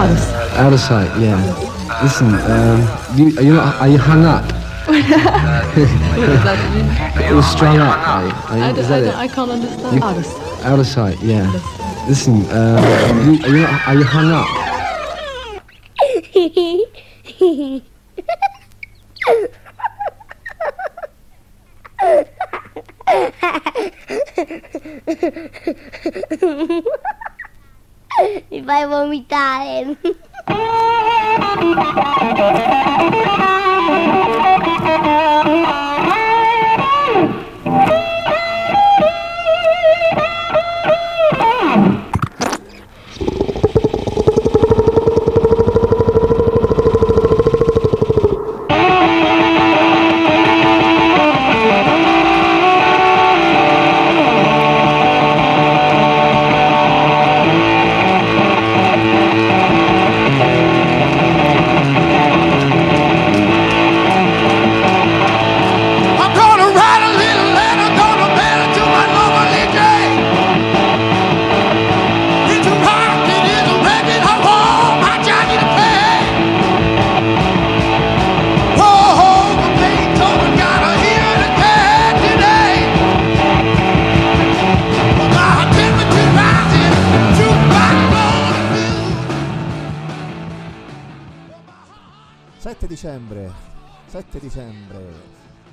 Out of sight. Out of sight, yeah. Listen, um, you, are, you not, are you hung up? What does that mean? You're strung up, are you? Are you- I, is don't, that I, it? I can't understand. You- Out of sight. Out of sight, yeah. Listen, um, you, are, you not, are you hung up? Mi fai vomitare.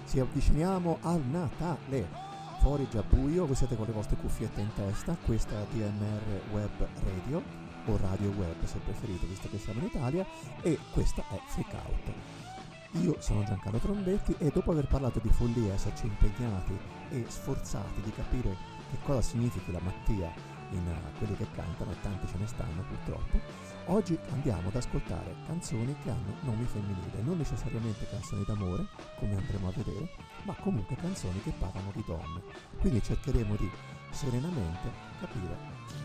ci avviciniamo al Natale. Fuori già buio, voi siete con le vostre cuffiette in testa, questa è DMR Web Radio, o Radio Web se preferite, visto che siamo in Italia, e questa è Freak Out. Io sono Giancarlo Trombetti e dopo aver parlato di follia, esserci impegnati e sforzati di capire che cosa significhi la mattia in eh, quelli che cantano, e tanti ce ne stanno purtroppo, oggi andiamo ad ascoltare canzoni che hanno nomi femminili, non necessariamente canzoni d'amore, come andremo a vedere, ma comunque canzoni che parlano di donne. Quindi cercheremo di serenamente capire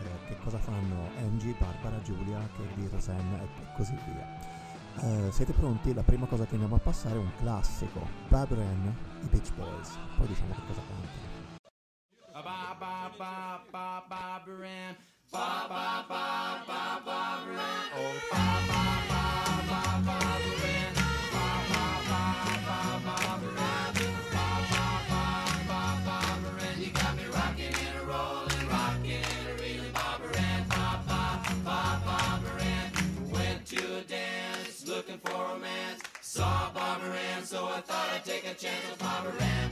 eh, che cosa fanno Angie, Barbara, Giulia, Kelly, Rosanna e così via. Eh, siete pronti? La prima cosa che andiamo a passare è un classico, Barbara Ann, i Beach Boys. Poi diciamo che cosa cantano. Ba ba ba ba Ba ba ba ba Oh ba ba ba ba Ba ba ba ba Barbara Ba ba ba ba Barbara You got me rocking and a rolling, and a reeling Barbara Ba ba ba Barbara Went to a dance looking for romance Saw Barbara Ann, so I thought I'd take a chance with Barbara Ann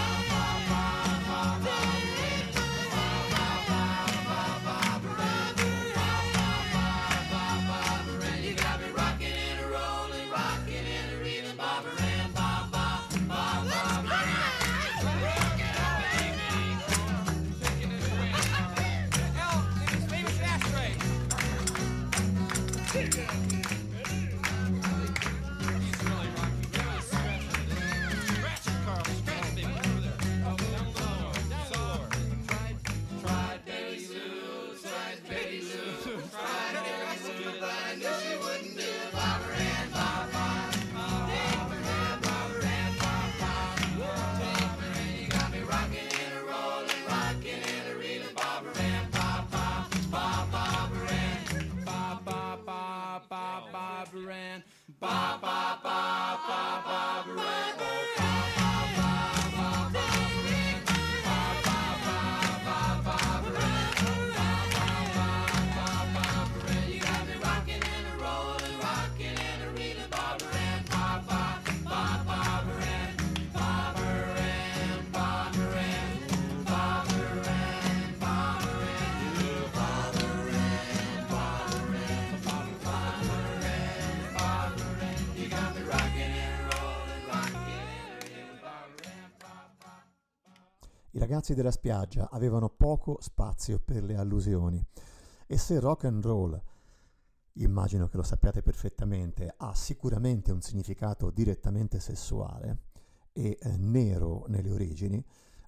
ragazzi della spiaggia avevano poco spazio per le allusioni e se rock and roll, immagino che lo sappiate perfettamente, ha sicuramente un significato direttamente sessuale e eh, nero nelle origini,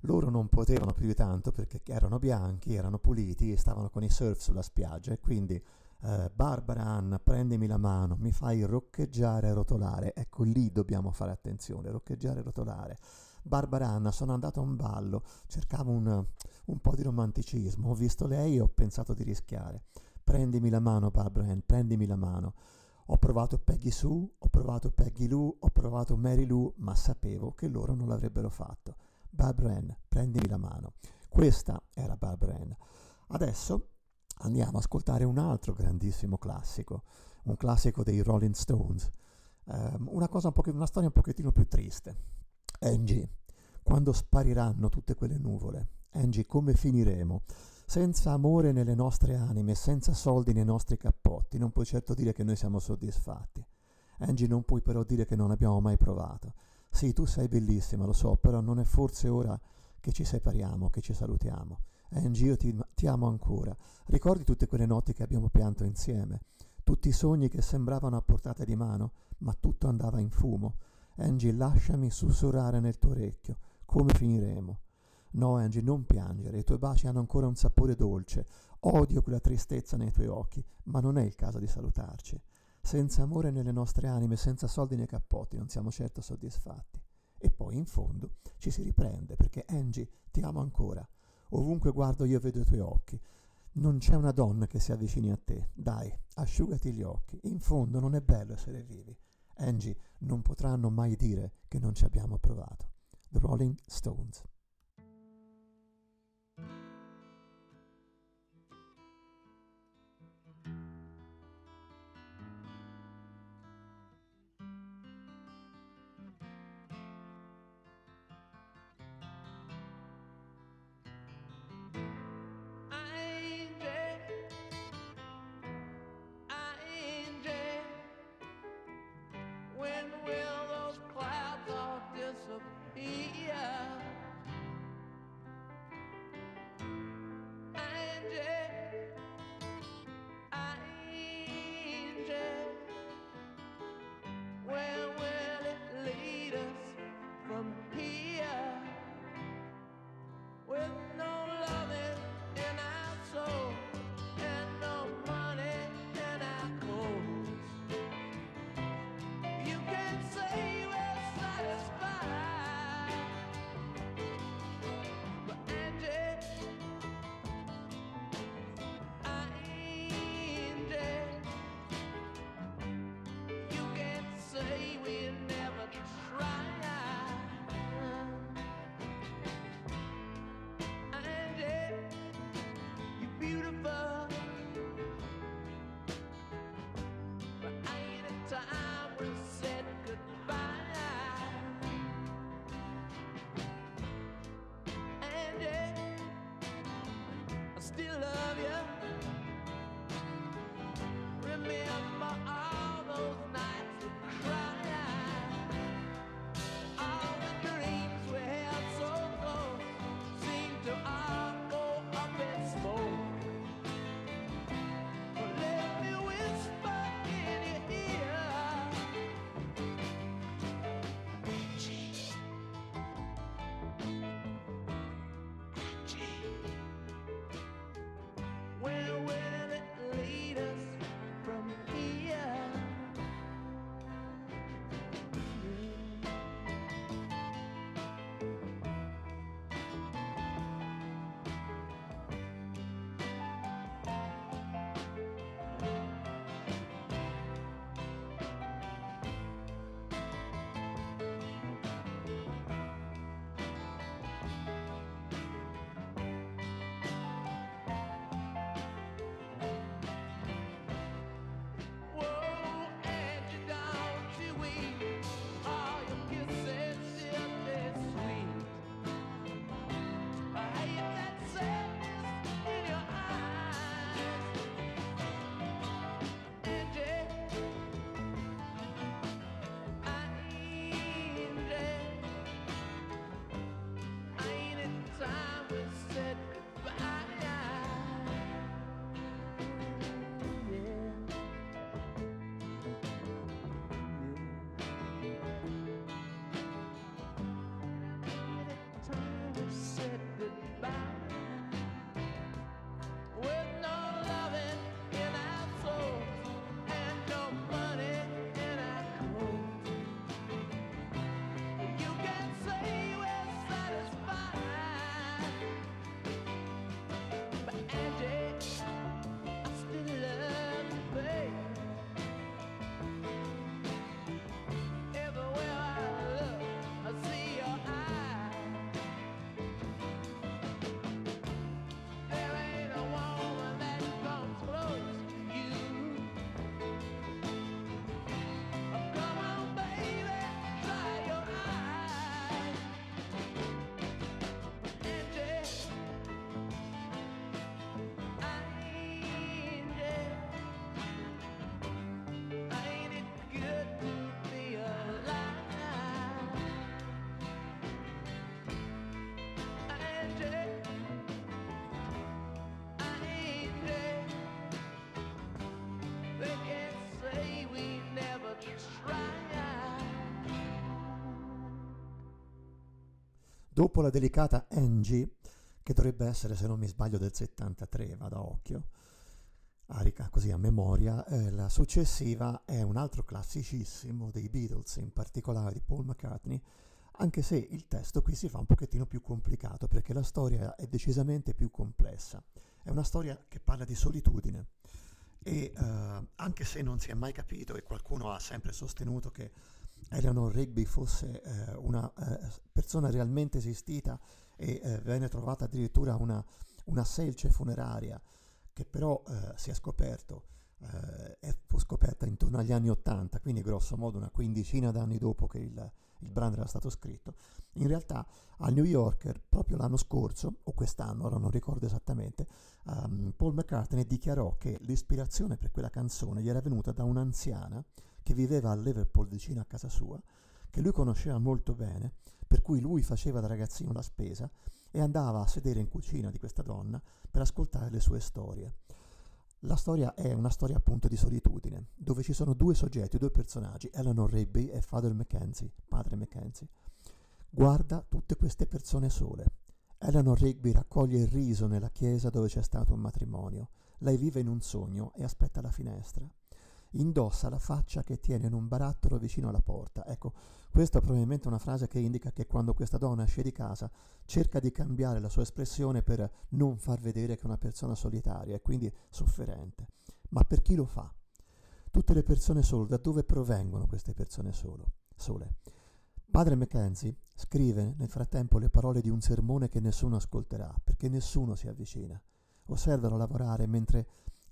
Loro non potevano più di tanto perché erano bianchi, erano puliti e stavano con i surf sulla spiaggia e quindi eh, Barbara Ann, prendimi la mano, mi fai roccheggiare e rotolare. Ecco lì dobbiamo fare attenzione, roccheggiare e rotolare. Barbara Anna, sono andato a un ballo, cercavo un, un po' di romanticismo, ho visto lei e ho pensato di rischiare. Prendimi la mano, Barbara Ann, prendimi la mano. Ho provato Peggy Sue, ho provato Peggy Lou, ho provato Mary Lou, ma sapevo che loro non l'avrebbero fatto. Barbara Ann, prendimi la mano. Questa era Barbara Ann. Adesso andiamo ad ascoltare un altro grandissimo classico, un classico dei Rolling Stones. Um, una, un una storia un pochettino più triste. Angie, quando spariranno tutte quelle nuvole? Angie, come finiremo? Senza amore nelle nostre anime, senza soldi nei nostri cappotti, non puoi certo dire che noi siamo soddisfatti. Angie, non puoi però dire che non abbiamo mai provato. Sì, tu sei bellissima, lo so, però non è forse ora che ci separiamo, che ci salutiamo. Angie, io ti, ti amo ancora. Ricordi tutte quelle notti che abbiamo pianto insieme? Tutti i sogni che sembravano a portata di mano, ma tutto andava in fumo. Angie, lasciami sussurrare nel tuo orecchio. Come finiremo? No, Angie, non piangere, i tuoi baci hanno ancora un sapore dolce. Odio quella tristezza nei tuoi occhi, ma non è il caso di salutarci. Senza amore nelle nostre anime, senza soldi nei cappotti, non siamo certo soddisfatti. E poi, in fondo, ci si riprende, perché Angie, ti amo ancora. Ovunque guardo io vedo i tuoi occhi. Non c'è una donna che si avvicini a te. Dai, asciugati gli occhi. In fondo non è bello essere vivi. Angie, non potranno mai dire che non ci abbiamo provato. The Rolling Stones. still love you. said goodbye. Dopo la delicata Angie, che dovrebbe essere, se non mi sbaglio, del 73, vado a occhio, a rica- così a memoria, eh, la successiva è un altro classicissimo dei Beatles, in particolare di Paul McCartney, anche se il testo qui si fa un pochettino più complicato perché la storia è decisamente più complessa. È una storia che parla di solitudine e eh, anche se non si è mai capito e qualcuno ha sempre sostenuto che Eleanor Rigby fosse eh, una eh, persona realmente esistita e eh, venne trovata addirittura una, una selce funeraria che però eh, si è scoperto eh, fu scoperta intorno agli anni 80, quindi grosso modo una quindicina d'anni dopo che il, il brano era stato scritto. In realtà al New Yorker, proprio l'anno scorso, o quest'anno, ora non ricordo esattamente, um, Paul McCartney dichiarò che l'ispirazione per quella canzone gli era venuta da un'anziana che viveva a Liverpool vicino a casa sua, che lui conosceva molto bene, per cui lui faceva da ragazzino la spesa e andava a sedere in cucina di questa donna per ascoltare le sue storie. La storia è una storia appunto di solitudine, dove ci sono due soggetti, due personaggi, Eleanor Rigby e Father Mackenzie, padre Mackenzie. Guarda tutte queste persone sole. Eleanor Rigby raccoglie il riso nella chiesa dove c'è stato un matrimonio. Lei vive in un sogno e aspetta la finestra indossa la faccia che tiene in un barattolo vicino alla porta. Ecco, questa è probabilmente una frase che indica che quando questa donna esce di casa cerca di cambiare la sua espressione per non far vedere che è una persona solitaria e quindi sofferente. Ma per chi lo fa? Tutte le persone sole, da dove provengono queste persone solo, sole? Padre Mackenzie scrive nel frattempo le parole di un sermone che nessuno ascolterà, perché nessuno si avvicina. Osservano lavorare mentre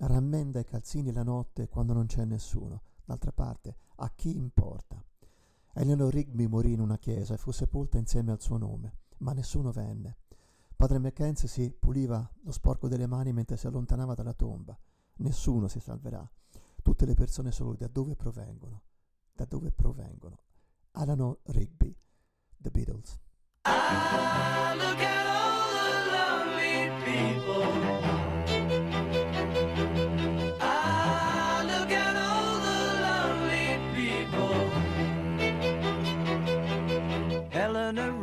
rammenda i calzini la notte quando non c'è nessuno. D'altra parte, a chi importa? Eleanor Rigby morì in una chiesa e fu sepolta insieme al suo nome, ma nessuno venne. Padre Mackenzie si puliva lo sporco delle mani mentre si allontanava dalla tomba. Nessuno si salverà. Tutte le persone solo da dove provengono? Da dove provengono? Eleanor Rigby, The Beatles. Ah, look at all the lonely people.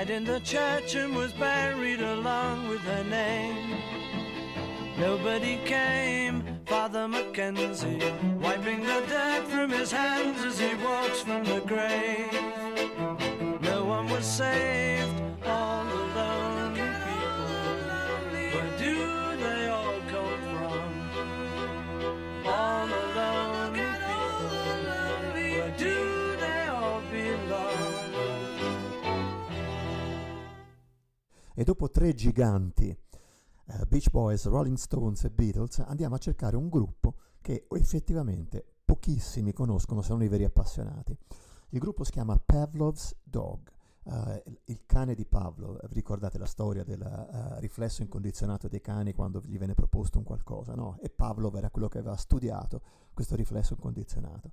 died in the church and was buried along with her name. Nobody came, Father Mackenzie, wiping the dirt from his hands as he walks from the grave. E dopo tre giganti, eh, Beach Boys, Rolling Stones e Beatles, andiamo a cercare un gruppo che effettivamente pochissimi conoscono, se non i veri appassionati. Il gruppo si chiama Pavlov's Dog, eh, il- cane di Pavlov. Vi ricordate la storia del eh, riflesso incondizionato dei cani quando gli viene proposto un qualcosa, no? E Pavlov era quello che aveva studiato questo riflesso incondizionato.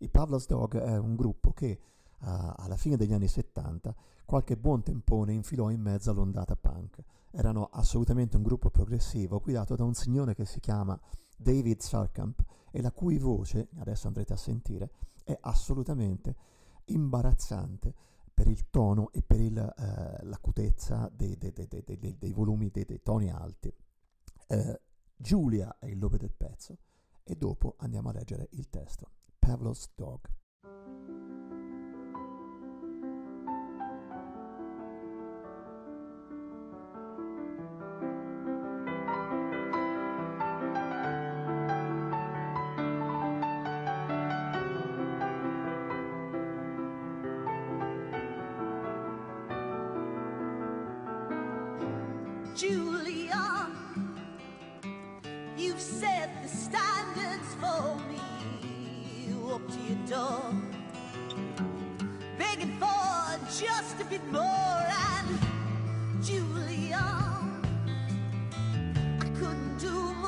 I Pavlov's Dog è un gruppo che alla fine degli anni 70 qualche buon tempone infilò in mezzo all'ondata punk. Erano assolutamente un gruppo progressivo guidato da un signore che si chiama David Sarkamp e la cui voce, adesso andrete a sentire, è assolutamente imbarazzante per il tono e per il, eh, l'acutezza dei, dei, dei, dei, volumi, dei, dei toni alti. Eh, Giulia è il nome del pezzo e dopo andiamo a leggere il testo. Pavlov's Dog.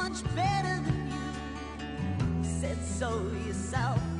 Much better than you. Said so yourself.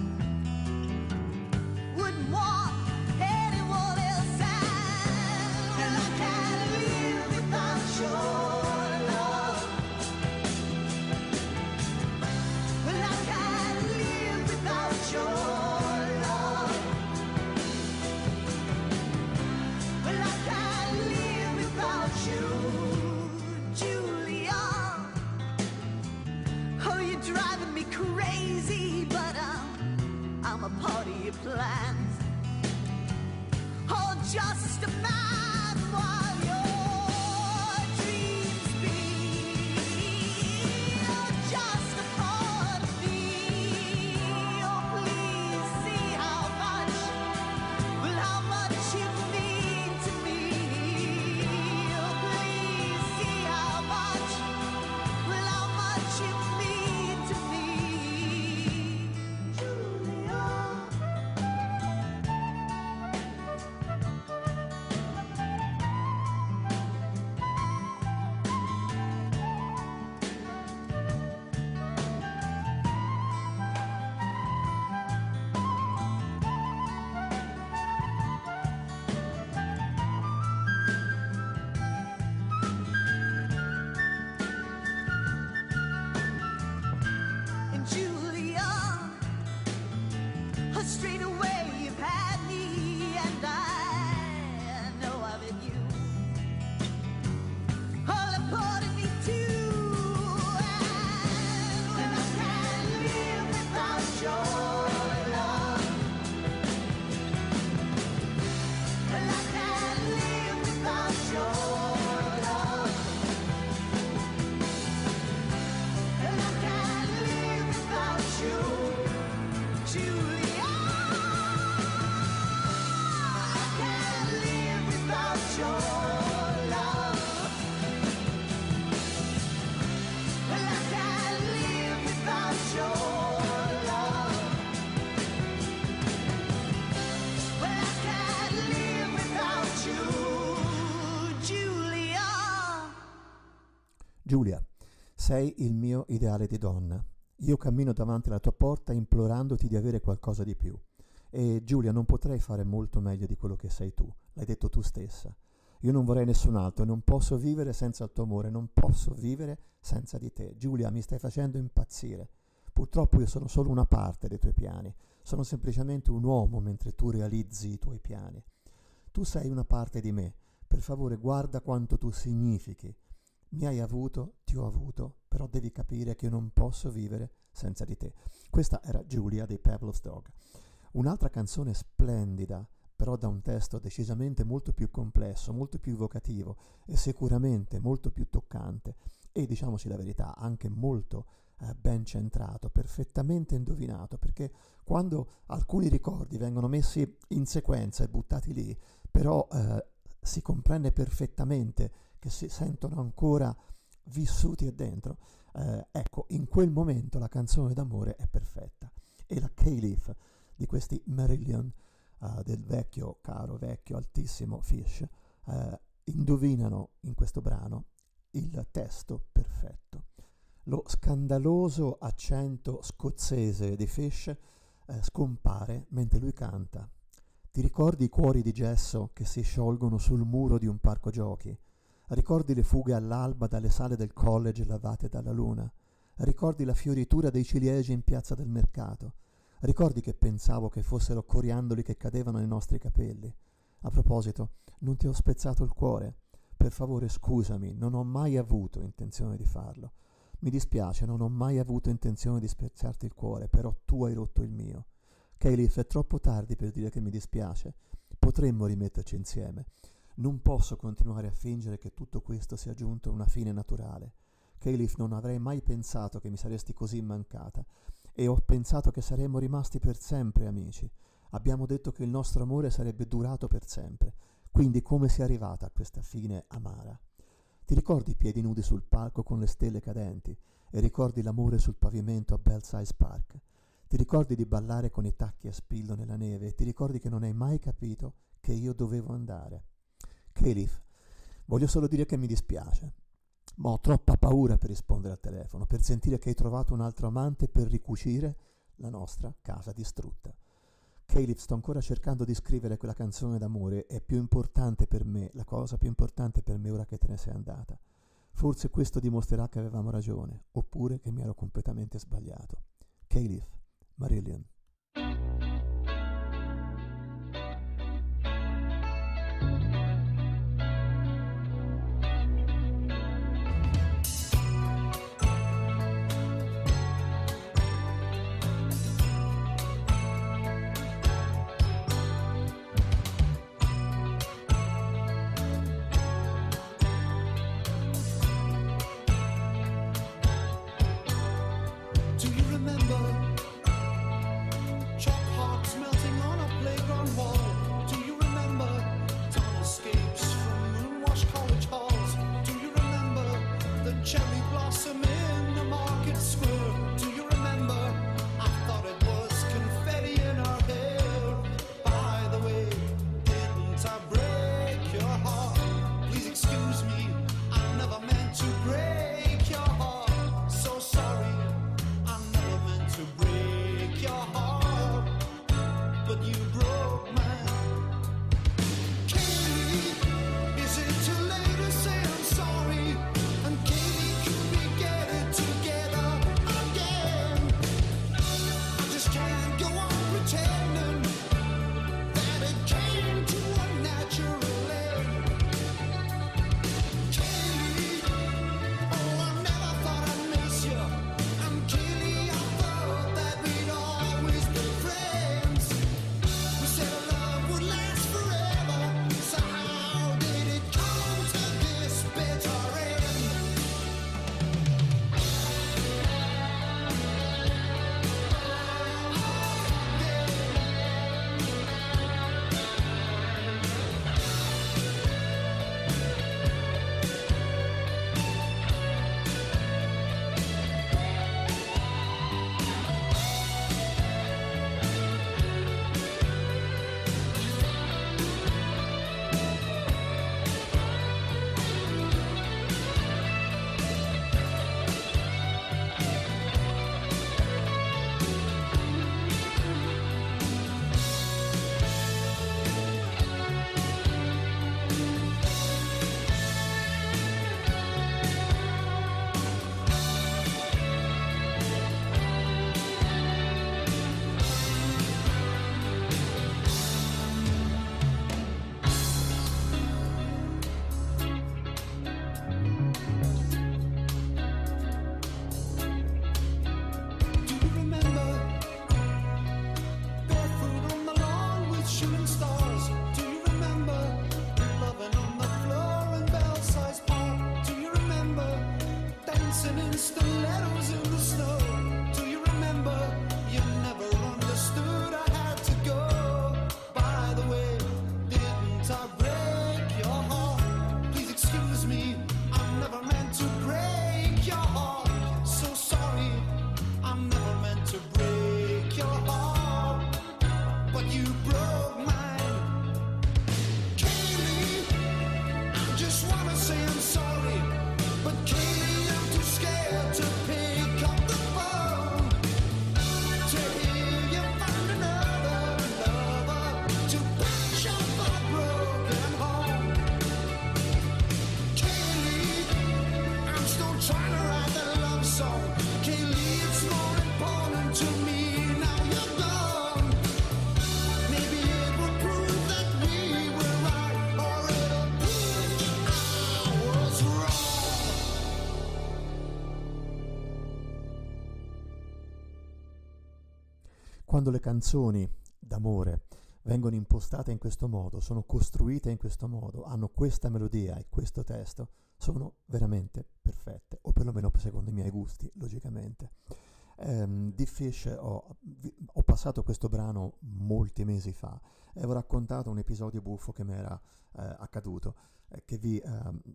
Sei il mio ideale di donna. Io cammino davanti alla tua porta implorandoti di avere qualcosa di più. E Giulia, non potrei fare molto meglio di quello che sei tu, l'hai detto tu stessa. Io non vorrei nessun altro, non posso vivere senza il tuo amore, non posso vivere senza di te. Giulia, mi stai facendo impazzire. Purtroppo io sono solo una parte dei tuoi piani, sono semplicemente un uomo mentre tu realizzi i tuoi piani. Tu sei una parte di me, per favore guarda quanto tu significhi. Mi hai avuto, ti ho avuto, però devi capire che io non posso vivere senza di te. Questa era Giulia dei Pavlov's Dog. Un'altra canzone splendida, però da un testo decisamente molto più complesso, molto più evocativo e sicuramente molto più toccante e, diciamoci la verità, anche molto eh, ben centrato, perfettamente indovinato, perché quando alcuni ricordi vengono messi in sequenza e buttati lì, però eh, si comprende perfettamente che si sentono ancora vissuti e dentro. Eh, ecco, in quel momento la canzone d'amore è perfetta. E la K-Leaf di questi Marillion, eh, del vecchio, caro, vecchio, altissimo Fish, eh, indovinano in questo brano il testo perfetto. Lo scandaloso accento scozzese di Fish eh, scompare mentre lui canta. Ti ricordi i cuori di gesso che si sciolgono sul muro di un parco giochi? Ricordi le fughe all'alba dalle sale del college lavate dalla luna? Ricordi la fioritura dei ciliegi in piazza del mercato? Ricordi che pensavo che fossero coriandoli che cadevano nei nostri capelli? A proposito, non ti ho spezzato il cuore. Per favore scusami, non ho mai avuto intenzione di farlo. Mi dispiace, non ho mai avuto intenzione di spezzarti il cuore, però tu hai rotto il mio. Caliph, è troppo tardi per dire che mi dispiace. Potremmo rimetterci insieme. Non posso continuare a fingere che tutto questo sia giunto a una fine naturale. Caliph, non avrei mai pensato che mi saresti così mancata e ho pensato che saremmo rimasti per sempre amici. Abbiamo detto che il nostro amore sarebbe durato per sempre. Quindi come sei arrivata a questa fine amara? Ti ricordi i piedi nudi sul palco con le stelle cadenti e ricordi l'amore sul pavimento a Belsize Park? Ti ricordi di ballare con i tacchi a spillo nella neve e ti ricordi che non hai mai capito che io dovevo andare? Caliph, voglio solo dire che mi dispiace, ma ho troppa paura per rispondere al telefono, per sentire che hai trovato un altro amante per ricucire la nostra casa distrutta. Caliph, sto ancora cercando di scrivere quella canzone d'amore, è più importante per me, la cosa più importante per me ora che te ne sei andata. Forse questo dimostrerà che avevamo ragione, oppure che mi ero completamente sbagliato. Caliph, Marillion. Quando le canzoni d'amore vengono impostate in questo modo, sono costruite in questo modo, hanno questa melodia e questo testo, sono veramente perfette, o perlomeno secondo i miei gusti, logicamente. Um, di Fish ho, ho, passato questo brano molti mesi fa e ho raccontato un episodio buffo che mi era eh, accaduto, eh, che vi eh,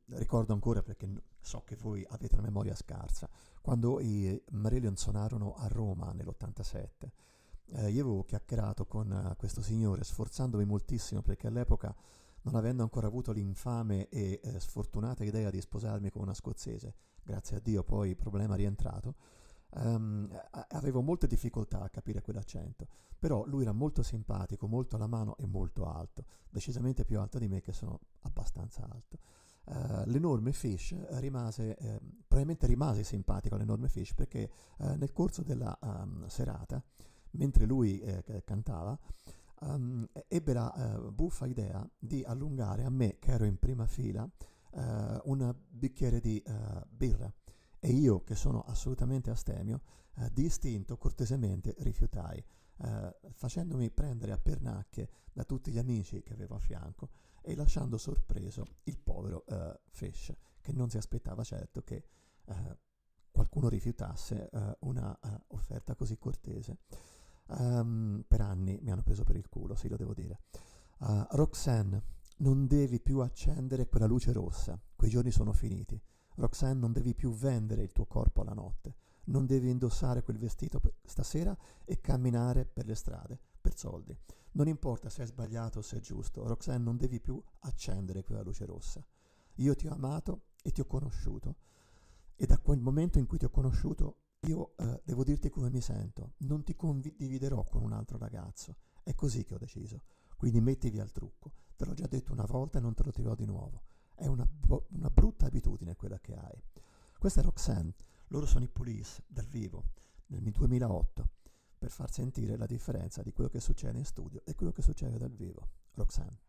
ricordo ancora perché so che voi avete la memoria scarsa. Quando i Marillion suonarono a Roma nell'87, eh, io avevo chiacchierato con uh, questo signore sforzandomi moltissimo perché all'epoca non avendo ancora avuto l'infame e eh, sfortunata idea di sposarmi con una scozzese, grazie a Dio poi il problema è rientrato, um, avevo molte difficoltà a capire quell'accento, però lui era molto simpatico, molto alla mano e molto alto, decisamente più alto di me che sono abbastanza alto. Uh, l'enorme Fish rimase, eh, probabilmente rimase simpatico all'enorme Fish perché uh, nel corso della um, serata, mentre lui eh, cantava, um, ebbe la uh, buffa idea di allungare a me, che ero in prima fila, un bicchiere di birra e io, che sono assolutamente astemio, di istinto cortesemente rifiutai, facendomi prendere a pernacchie da tutti gli amici che avevo a fianco e lasciando sorpreso il povero Fish, che non si aspettava certo che qualcuno rifiutasse una uh, offerta così cortese. Um, per anni mi hanno preso per il culo, sì, lo devo dire. Uh, Roxanne, non devi più accendere quella luce rossa, quei giorni sono finiti. Roxanne, non devi più vendere il tuo corpo alla notte, non devi indossare quel vestito stasera e camminare per le strade per soldi. Non importa se è sbagliato o se è giusto, Roxanne, non devi più accendere quella luce rossa. Io ti ho amato e ti ho conosciuto e da quel momento in cui ti ho conosciuto io eh, devo dirti come mi sento, non ti condividerò con un altro ragazzo, è così che ho deciso, quindi metti via il trucco, te l'ho già detto una volta e non te lo dirò di nuovo. È una, una brutta abitudine quella che hai. Questa è Roxanne, loro sono i Police dal vivo nel 2008 per far sentire la differenza di quello che succede in studio e quello che succede dal vivo. Roxanne.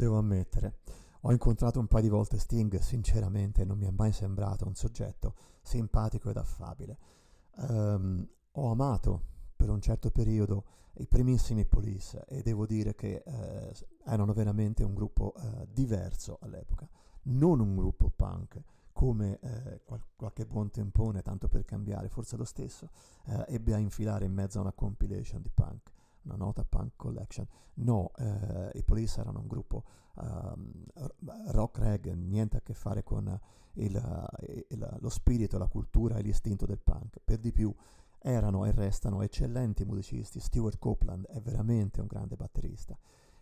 Devo ammettere. Ho incontrato un paio di volte Sting, sinceramente non mi è mai sembrato un soggetto simpatico ed affabile. Ehm, ho amato per un certo periodo i primissimi Police e devo dire che eh, erano veramente un gruppo eh, diverso all'epoca, non un gruppo punk come eh, qual- qualche buon tempone, tanto per cambiare, forse lo stesso, eh, ebbe a infilare in mezzo a una compilation di punk una nota punk collection. No, eh, i Police erano un gruppo r- rock reg, niente a che fare con il- il- lo spirito, la cultura e l'istinto del punk. Per di più erano e restano eccellenti musicisti. Stuart Copeland è veramente un grande batterista.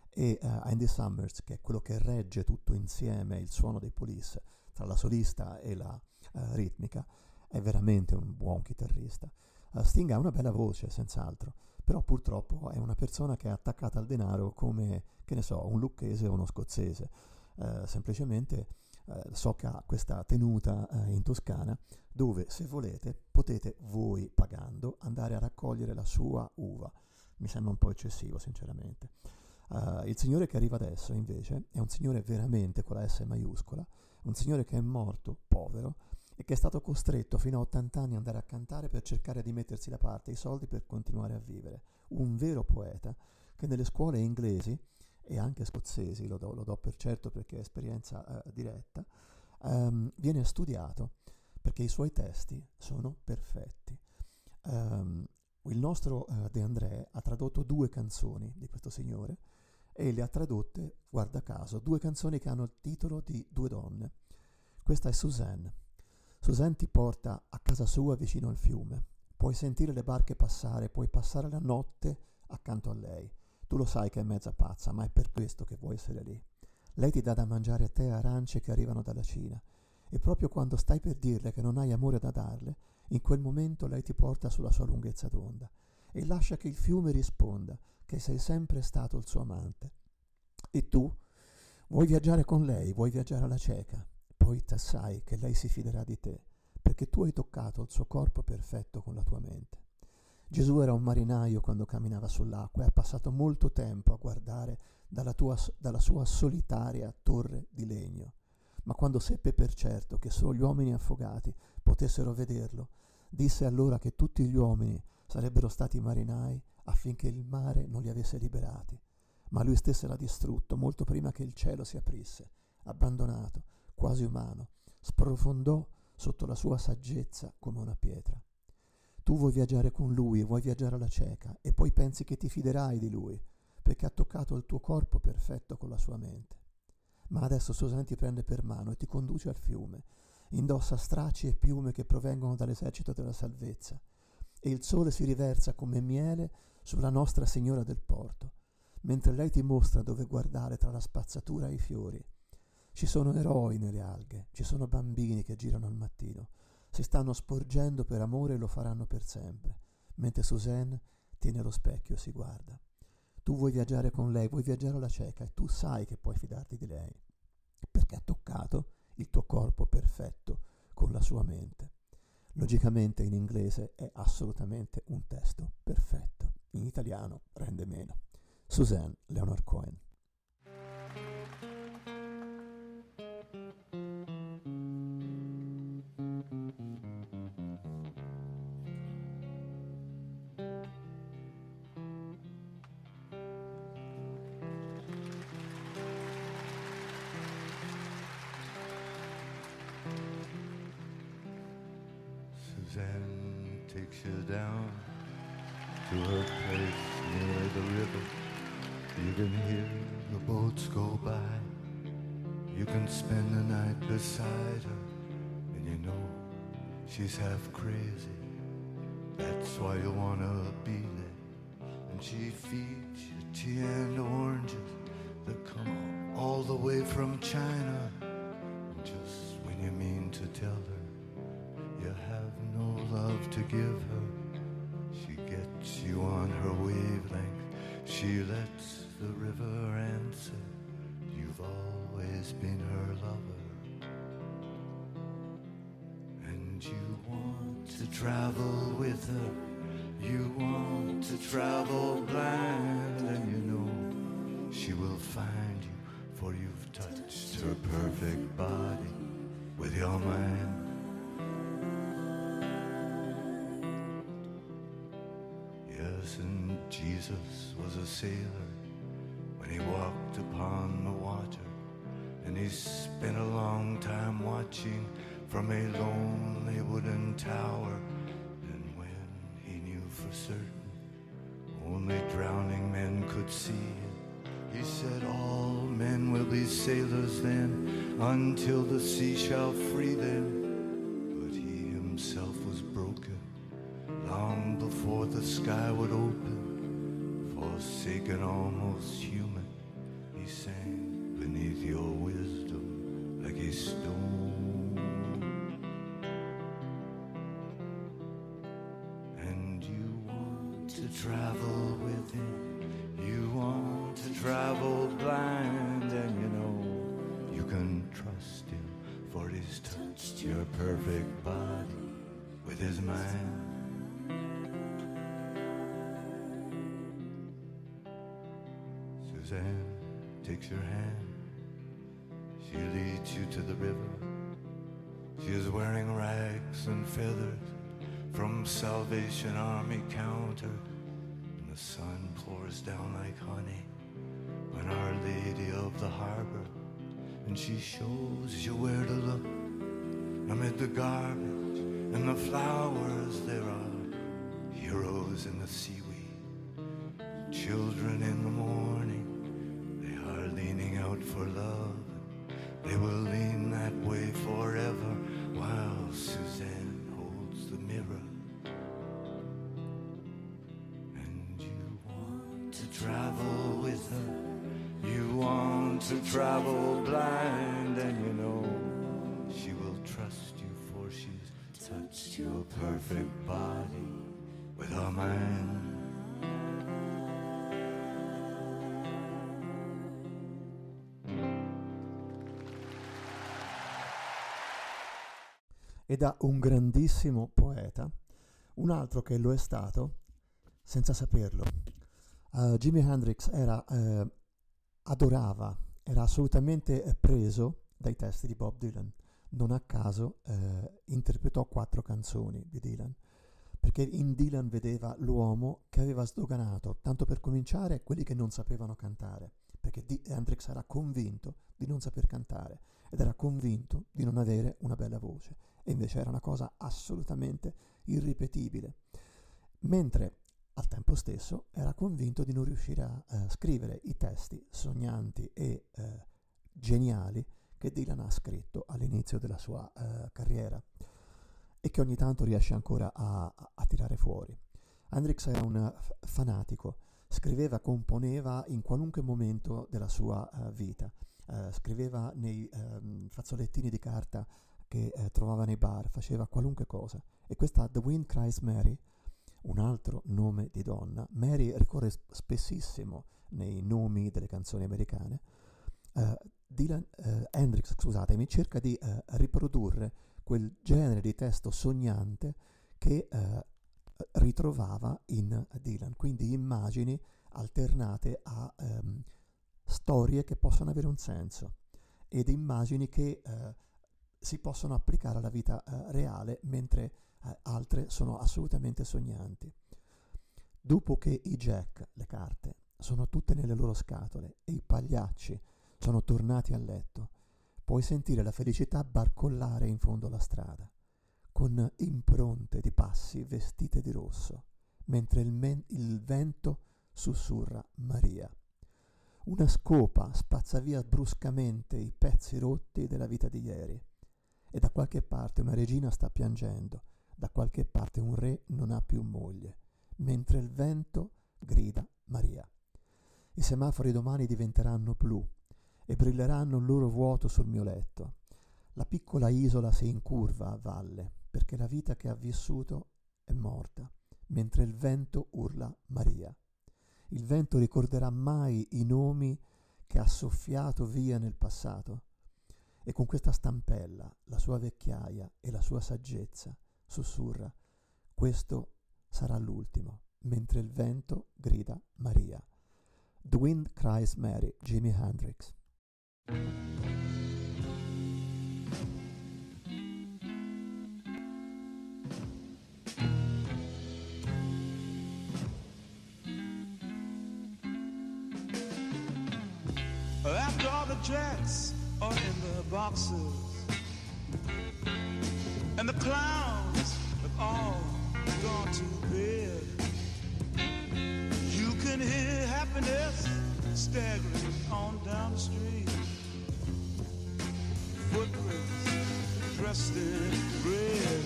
E eh, Andy Summers, che è quello che regge tutto insieme il suono dei Police, tra la solista e la eh, ritmica, è veramente un buon chitarrista. Uh, Sting ha una bella voce, senz'altro, però purtroppo è una persona che è attaccata al denaro come, che ne so, un lucchese o uno scozzese. Uh, semplicemente uh, so che ha questa tenuta uh, in Toscana dove, se volete, potete voi, pagando, andare a raccogliere la sua uva. Mi sembra un po' eccessivo, sinceramente. Uh, il signore che arriva adesso, invece, è un signore veramente con la S maiuscola, un signore che è morto, povero, e che è stato costretto fino a 80 anni ad andare a cantare per cercare di mettersi da parte i soldi per continuare a vivere. Un vero poeta che nelle scuole inglesi e anche scozzesi, lo do, lo do per certo perché è esperienza uh, diretta, um, viene studiato perché i suoi testi sono perfetti. Ehm, il nostro eh, De André ha tradotto due canzoni di questo signore e le ha tradotte, guarda caso, due canzoni che hanno il titolo di due donne. Questa è Suzanne. Suzanne ti porta a casa sua vicino al fiume. Puoi sentire le barche passare, puoi passare la notte accanto a lei. Tu lo sai che è mezza pazza, ma è per questo che vuoi essere lì. Lei ti dà da mangiare a te arance che arrivano dalla Cina. E proprio quando stai per dirle che non hai amore da darle, in quel momento lei ti porta sulla sua lunghezza d'onda e lascia che il fiume risponda che sei sempre stato il suo amante. E tu vuoi viaggiare con lei, vuoi viaggiare alla cieca, poi te sai che lei si fiderà di te, perché tu hai toccato il suo corpo perfetto con la tua mente. Gesù era un marinaio quando camminava sull'acqua e ha passato molto tempo a guardare dalla, tua, dalla sua solitaria torre di legno. Ma quando seppe per certo che solo gli uomini affogati potessero vederlo, disse allora che tutti gli uomini sarebbero stati marinai affinché il mare non li avesse liberati. Ma lui stesso era distrutto molto prima che il cielo si aprisse, abbandonato, quasi umano, sprofondò sotto la sua saggezza come una pietra. Tu vuoi viaggiare con lui, vuoi viaggiare alla cieca e poi pensi che ti fiderai di lui, perché ha toccato il tuo corpo perfetto con la sua mente. Ma adesso Susanne ti prende per mano e ti conduce al fiume, indossa stracci e piume che provengono dall'esercito della salvezza, e il sole si riversa come miele sulla Nostra Signora del Porto, mentre lei ti mostra dove guardare tra la spazzatura e i fiori. Ci sono eroi nelle alghe, ci sono bambini che girano al mattino, si stanno sporgendo per amore e lo faranno per sempre, mentre Suzanne tiene lo specchio e si guarda. Tu vuoi viaggiare con lei, vuoi viaggiare alla cieca e tu sai che puoi fidarti di lei, perché ha toccato il tuo corpo perfetto con la sua mente. Logicamente in inglese è assolutamente un testo perfetto, in italiano rende meno. Suzanne Leonard Cohen. To her place near the river. You can hear the boats go by. You can spend the night beside her, and you know she's half crazy. That's why you wanna be there. And she feeds you tea and oranges that come all the way from China. River answer. You've always been her lover. And you want to travel with her. You want to travel blind. And you know she will find you, for you've touched her perfect body with your mind. Yes, and Jesus was a sailor when he walked upon the water. And he spent a long time watching from a lonely wooden tower. And when he knew for certain only drowning men could see he said, All men will be sailors then until the sea shall free them. But he himself was broken long before the sky would open, forsaken, almost human. He sank beneath your wisdom like a stone. And you want to travel with him, you want to travel blind, and you know you can trust him, for he's touched your perfect body with his mind. Suzanne takes your hand. She leads you to the river. She is wearing rags and feathers from Salvation Army counter. And the sun pours down like honey on Our Lady of the Harbor. And she shows you where to look amid the garbage and the flowers there are heroes in the seaweed. Children in the morning, out for love. They will lean that way forever while Suzanne holds the mirror. And you want to travel with her. You want to travel blind, and you know she will trust you, for she's touched your perfect body with her mind. E da un grandissimo poeta, un altro che lo è stato senza saperlo. Uh, Jimi Hendrix era, eh, adorava, era assolutamente eh, preso dai testi di Bob Dylan. Non a caso eh, interpretò quattro canzoni di Dylan, perché in Dylan vedeva l'uomo che aveva sdoganato, tanto per cominciare, quelli che non sapevano cantare, perché D- Hendrix era convinto di non saper cantare ed era convinto di non avere una bella voce e invece era una cosa assolutamente irripetibile. Mentre al tempo stesso era convinto di non riuscire a eh, scrivere i testi sognanti e eh, geniali che Dylan ha scritto all'inizio della sua eh, carriera e che ogni tanto riesce ancora a, a, tirare fuori. Hendrix era un f- fanatico, scriveva, componeva in qualunque momento della sua uh, vita, uh, scriveva nei um, fazzolettini di carta che uh, trovava nei bar, faceva qualunque cosa. E questa The Wind Cries Mary, un altro nome di donna, Mary ricorre spessissimo nei nomi delle canzoni americane, Dylan, Hendrix, scusatemi, cerca di riprodurre quel genere di testo sognante che ritrovava in Dylan, quindi immagini alternate a um, storie che possono avere un senso ed immagini che uh, si possono applicare alla vita uh, reale mentre uh, altre sono assolutamente sognanti. Dopo che i jack, le carte, sono tutte nelle loro scatole e i pagliacci sono tornati a letto, puoi sentire la felicità barcollare in fondo alla strada con impronte di passi vestite di rosso, mentre il, men- il vento sussurra Maria. Una scopa spazza via bruscamente i pezzi rotti della vita di ieri, e da qualche parte una regina sta piangendo, da qualche parte un re non ha più moglie, mentre il vento grida Maria. I semafori domani diventeranno blu e brilleranno il loro vuoto sul mio letto. La piccola isola si incurva a valle, perché la vita che ha vissuto è morta, mentre il vento urla Maria. Il vento ricorderà mai i nomi che ha soffiato via nel passato e con questa stampella, la sua vecchiaia e la sua saggezza sussurra, questo sarà l'ultimo, mentre il vento grida Maria. The Wind Cries Mary, Jimi Hendrix. After all the jacks are in boxes And the clowns have all gone to bed. You can hear happiness staggering on down the street. Footprints dressed in red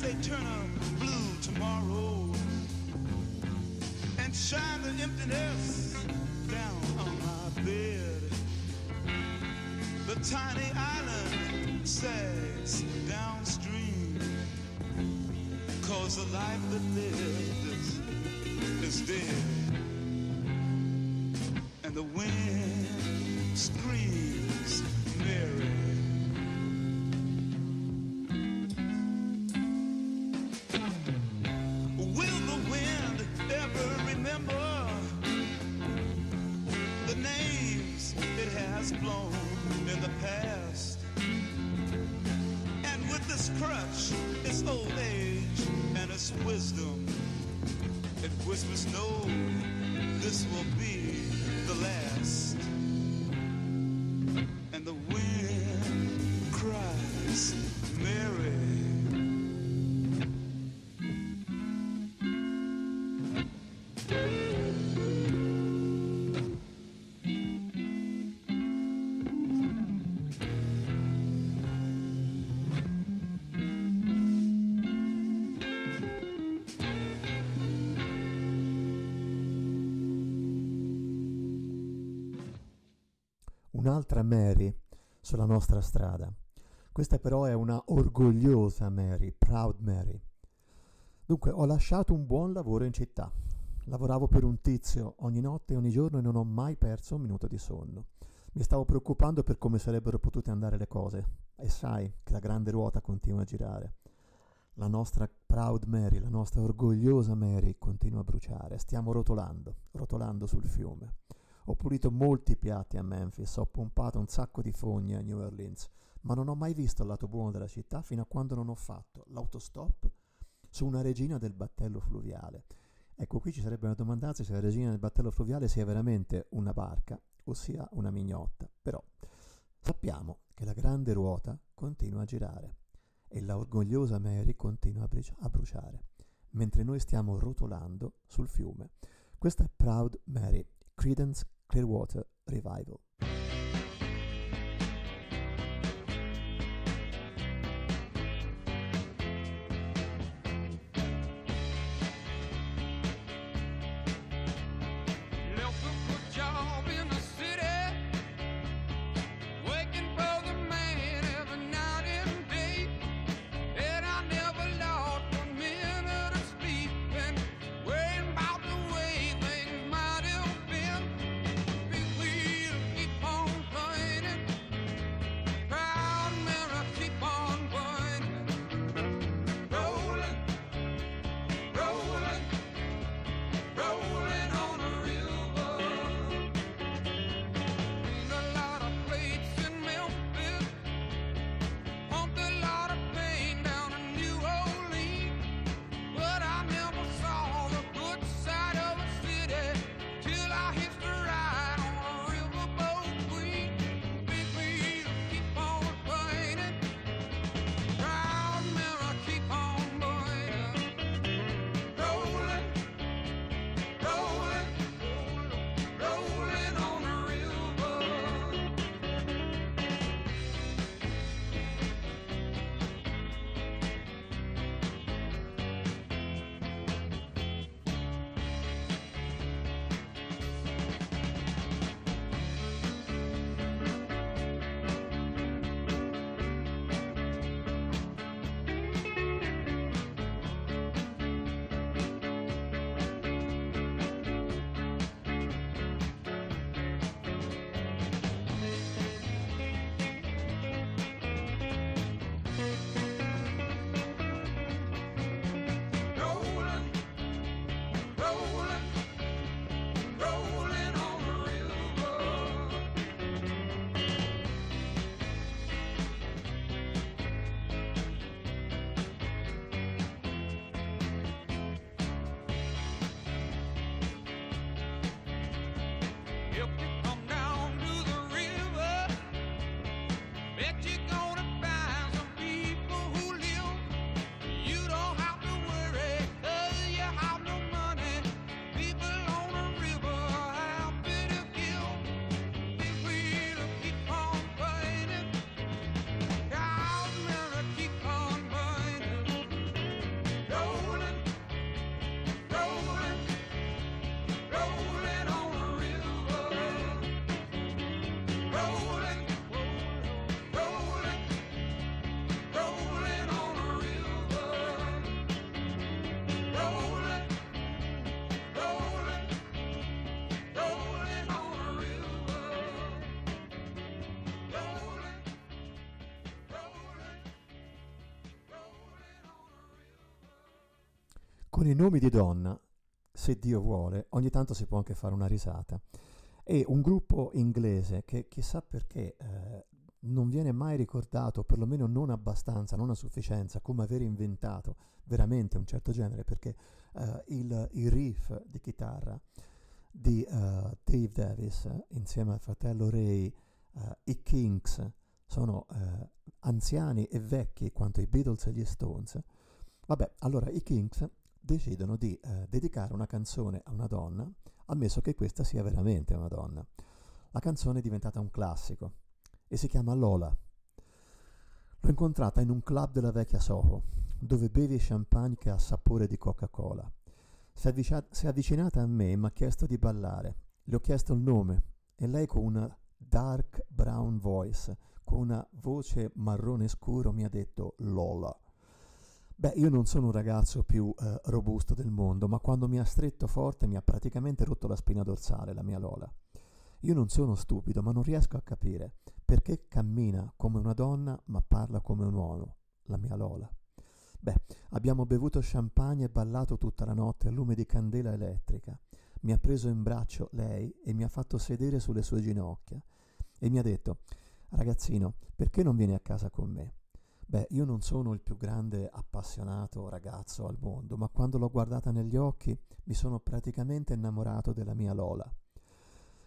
say turn has blown in the past? And with this crutch, its old age and its wisdom, it whispers, No, this will be the last. Un'altra Mary sulla nostra strada. Questa però è una orgogliosa Mary, proud Mary. Dunque, ho lasciato un buon lavoro in città. Lavoravo per un tizio ogni notte e ogni giorno e non ho mai perso un minuto di sonno. Mi stavo preoccupando per come sarebbero potute andare le cose. E sai che la grande ruota continua a girare. La nostra proud Mary, la nostra orgogliosa Mary continua a bruciare. Stiamo rotolando, rotolando sul fiume. Ho pulito molti piatti a Memphis, ho pompato un sacco di fogne a New Orleans, ma non ho mai visto il lato buono della città fino a quando non ho fatto l'autostop su una regina del battello fluviale. Ecco, qui ci sarebbe da domandarsi se la regina del battello fluviale sia veramente una barca o sia una mignotta. Però sappiamo che la grande ruota continua a girare e la orgogliosa Mary continua a bruciare, mentre noi stiamo rotolando sul fiume. Questa è Proud Mary, Credence Clearwater Revival. Con i nomi di donna, se Dio vuole, ogni tanto si può anche fare una risata. E un gruppo inglese che chissà perché eh, non viene mai ricordato, perlomeno non abbastanza, non a sufficienza, come aver inventato veramente un certo genere, perché eh, il, il riff di chitarra di eh, Dave Davis insieme al fratello Ray, eh, i Kinks, sono eh, anziani e vecchi quanto i Beatles e gli Stones. Vabbè, allora i Kinks decidono di eh, dedicare una canzone a una donna, ammesso che questa sia veramente una donna. La canzone è diventata un classico e si chiama Lola. L'ho incontrata in un club della vecchia Soho, dove bevi champagne che ha sapore di Coca-Cola. Si è, avvicia- si è avvicinata a me e mi ha chiesto di ballare. Le ho chiesto il nome e lei con una dark brown voice, con una voce marrone scuro, mi ha detto Lola. Beh, io non sono un ragazzo più eh, robusto del mondo, ma quando mi ha stretto forte mi ha praticamente rotto la spina dorsale, la mia Lola. Io non sono stupido, ma non riesco a capire perché cammina come una donna ma parla come un uomo, la mia Lola. Beh, abbiamo bevuto champagne e ballato tutta la notte a lume di candela elettrica. Mi ha preso in braccio lei e mi ha fatto sedere sulle sue ginocchia e mi ha detto, ragazzino, perché non vieni a casa con me? Beh, io non sono il più grande appassionato ragazzo al mondo, ma quando l'ho guardata negli occhi mi sono praticamente innamorato della mia Lola.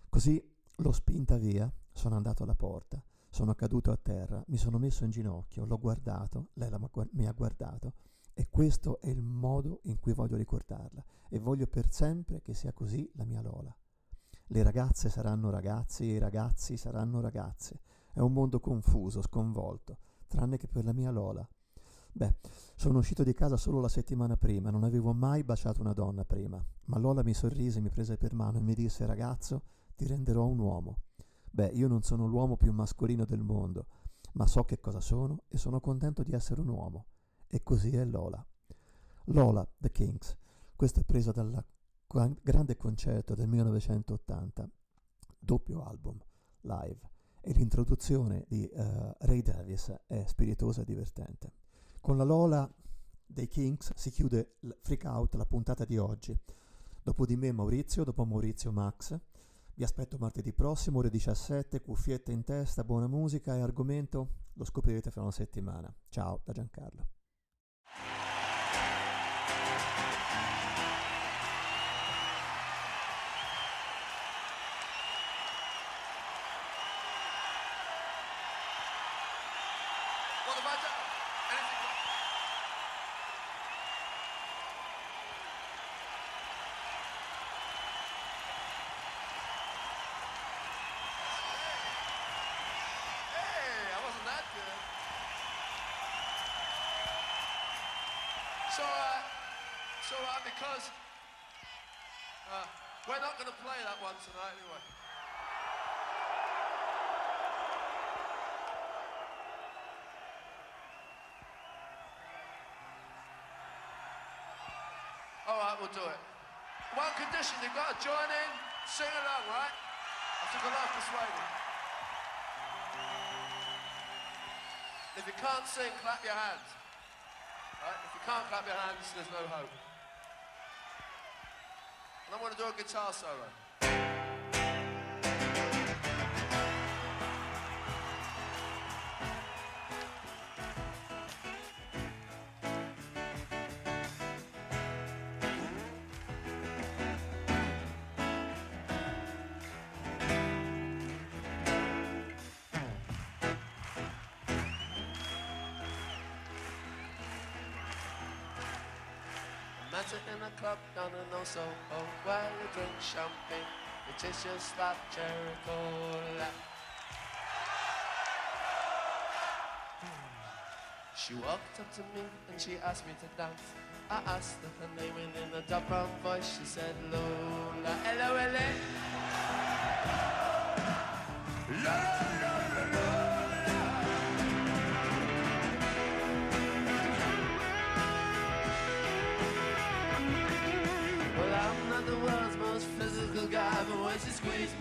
Così l'ho spinta via, sono andato alla porta, sono caduto a terra, mi sono messo in ginocchio, l'ho guardato, lei mi ha guardato e questo è il modo in cui voglio ricordarla e voglio per sempre che sia così la mia Lola. Le ragazze saranno ragazzi e i ragazzi saranno ragazze. È un mondo confuso, sconvolto, tranne che per la mia Lola. Beh, sono uscito di casa solo la settimana prima, non avevo mai baciato una donna prima, ma Lola mi sorrise, mi prese per mano e mi disse ragazzo, ti renderò un uomo. Beh, io non sono l'uomo più mascolino del mondo, ma so che cosa sono e sono contento di essere un uomo. E così è Lola. Lola, The Kings. Questo è preso dal gran- grande concerto del 1980, doppio album, live. E l'introduzione di eh, Ray Davis è spiritosa e divertente. Con la Lola dei Kings si chiude il Freak Out, la puntata di oggi. Dopo di me Maurizio, dopo Maurizio Max. Vi aspetto martedì prossimo, ore 17, cuffiette in testa, buona musica e argomento lo scoprirete fra una settimana. Ciao da Giancarlo. So uh, because uh, we're not going to play that one tonight anyway. All right, we'll do it. One condition, you've got to join in, sing along, right? I took a lot of persuading. If you can't sing, clap your hands. Right? If you can't clap your hands, there's no hope. I'm going to do a guitar solo. Met in a club down in No Soho oh, where you drink champagne, it tastes just like cherry cola. She walked up to me and she asked me to dance. I asked her her name and in a dark brown voice she said Lola. Hello, hello.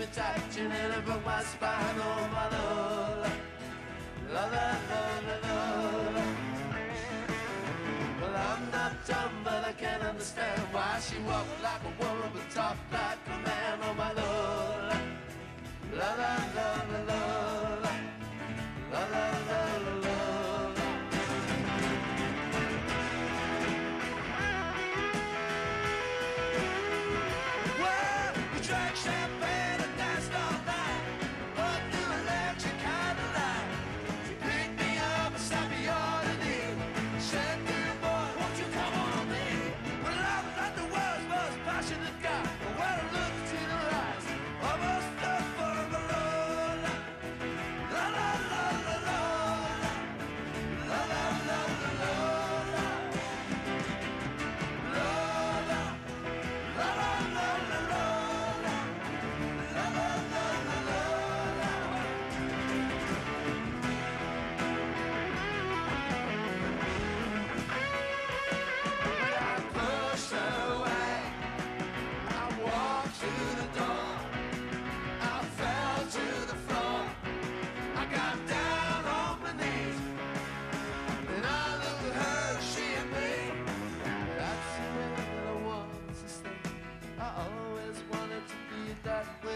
mi taccine le po' qua spano valor La la la la la Well I'm not dumb but I can't understand Why she walked like a woman but talked like a man Oh my lord La la la that